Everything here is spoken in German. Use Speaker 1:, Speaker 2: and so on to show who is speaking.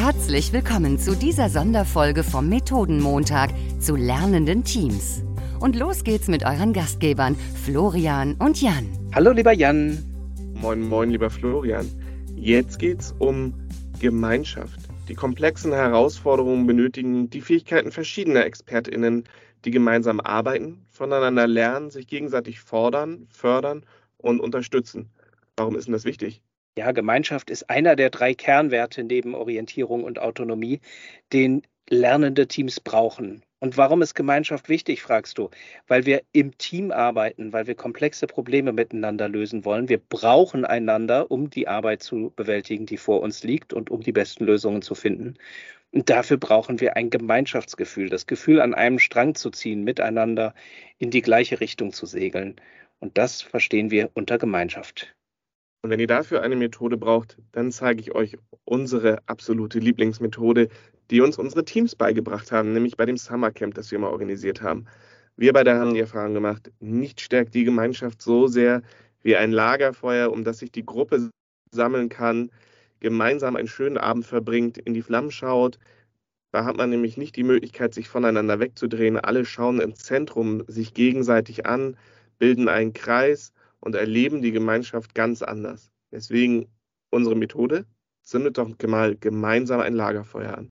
Speaker 1: Herzlich willkommen zu dieser Sonderfolge vom Methodenmontag zu lernenden Teams. Und los geht's mit euren Gastgebern Florian und Jan.
Speaker 2: Hallo lieber Jan.
Speaker 3: Moin, moin, lieber Florian. Jetzt geht's um Gemeinschaft. Die komplexen Herausforderungen benötigen die Fähigkeiten verschiedener ExpertInnen, die gemeinsam arbeiten, voneinander lernen, sich gegenseitig fordern, fördern und unterstützen. Warum ist denn das wichtig?
Speaker 2: Ja, Gemeinschaft ist einer der drei Kernwerte neben Orientierung und Autonomie, den lernende Teams brauchen. Und warum ist Gemeinschaft wichtig, fragst du? Weil wir im Team arbeiten, weil wir komplexe Probleme miteinander lösen wollen. Wir brauchen einander, um die Arbeit zu bewältigen, die vor uns liegt und um die besten Lösungen zu finden. Und dafür brauchen wir ein Gemeinschaftsgefühl, das Gefühl, an einem Strang zu ziehen, miteinander in die gleiche Richtung zu segeln. Und das verstehen wir unter Gemeinschaft.
Speaker 3: Und wenn ihr dafür eine Methode braucht, dann zeige ich euch unsere absolute Lieblingsmethode, die uns unsere Teams beigebracht haben, nämlich bei dem Summercamp, das wir mal organisiert haben. Wir beide haben die Erfahrung gemacht, nicht stärkt die Gemeinschaft so sehr wie ein Lagerfeuer, um das sich die Gruppe sammeln kann, gemeinsam einen schönen Abend verbringt, in die Flammen schaut. Da hat man nämlich nicht die Möglichkeit, sich voneinander wegzudrehen. Alle schauen im Zentrum sich gegenseitig an, bilden einen Kreis und erleben die Gemeinschaft ganz anders. Deswegen unsere Methode, zündet doch mal gemeinsam ein Lagerfeuer an.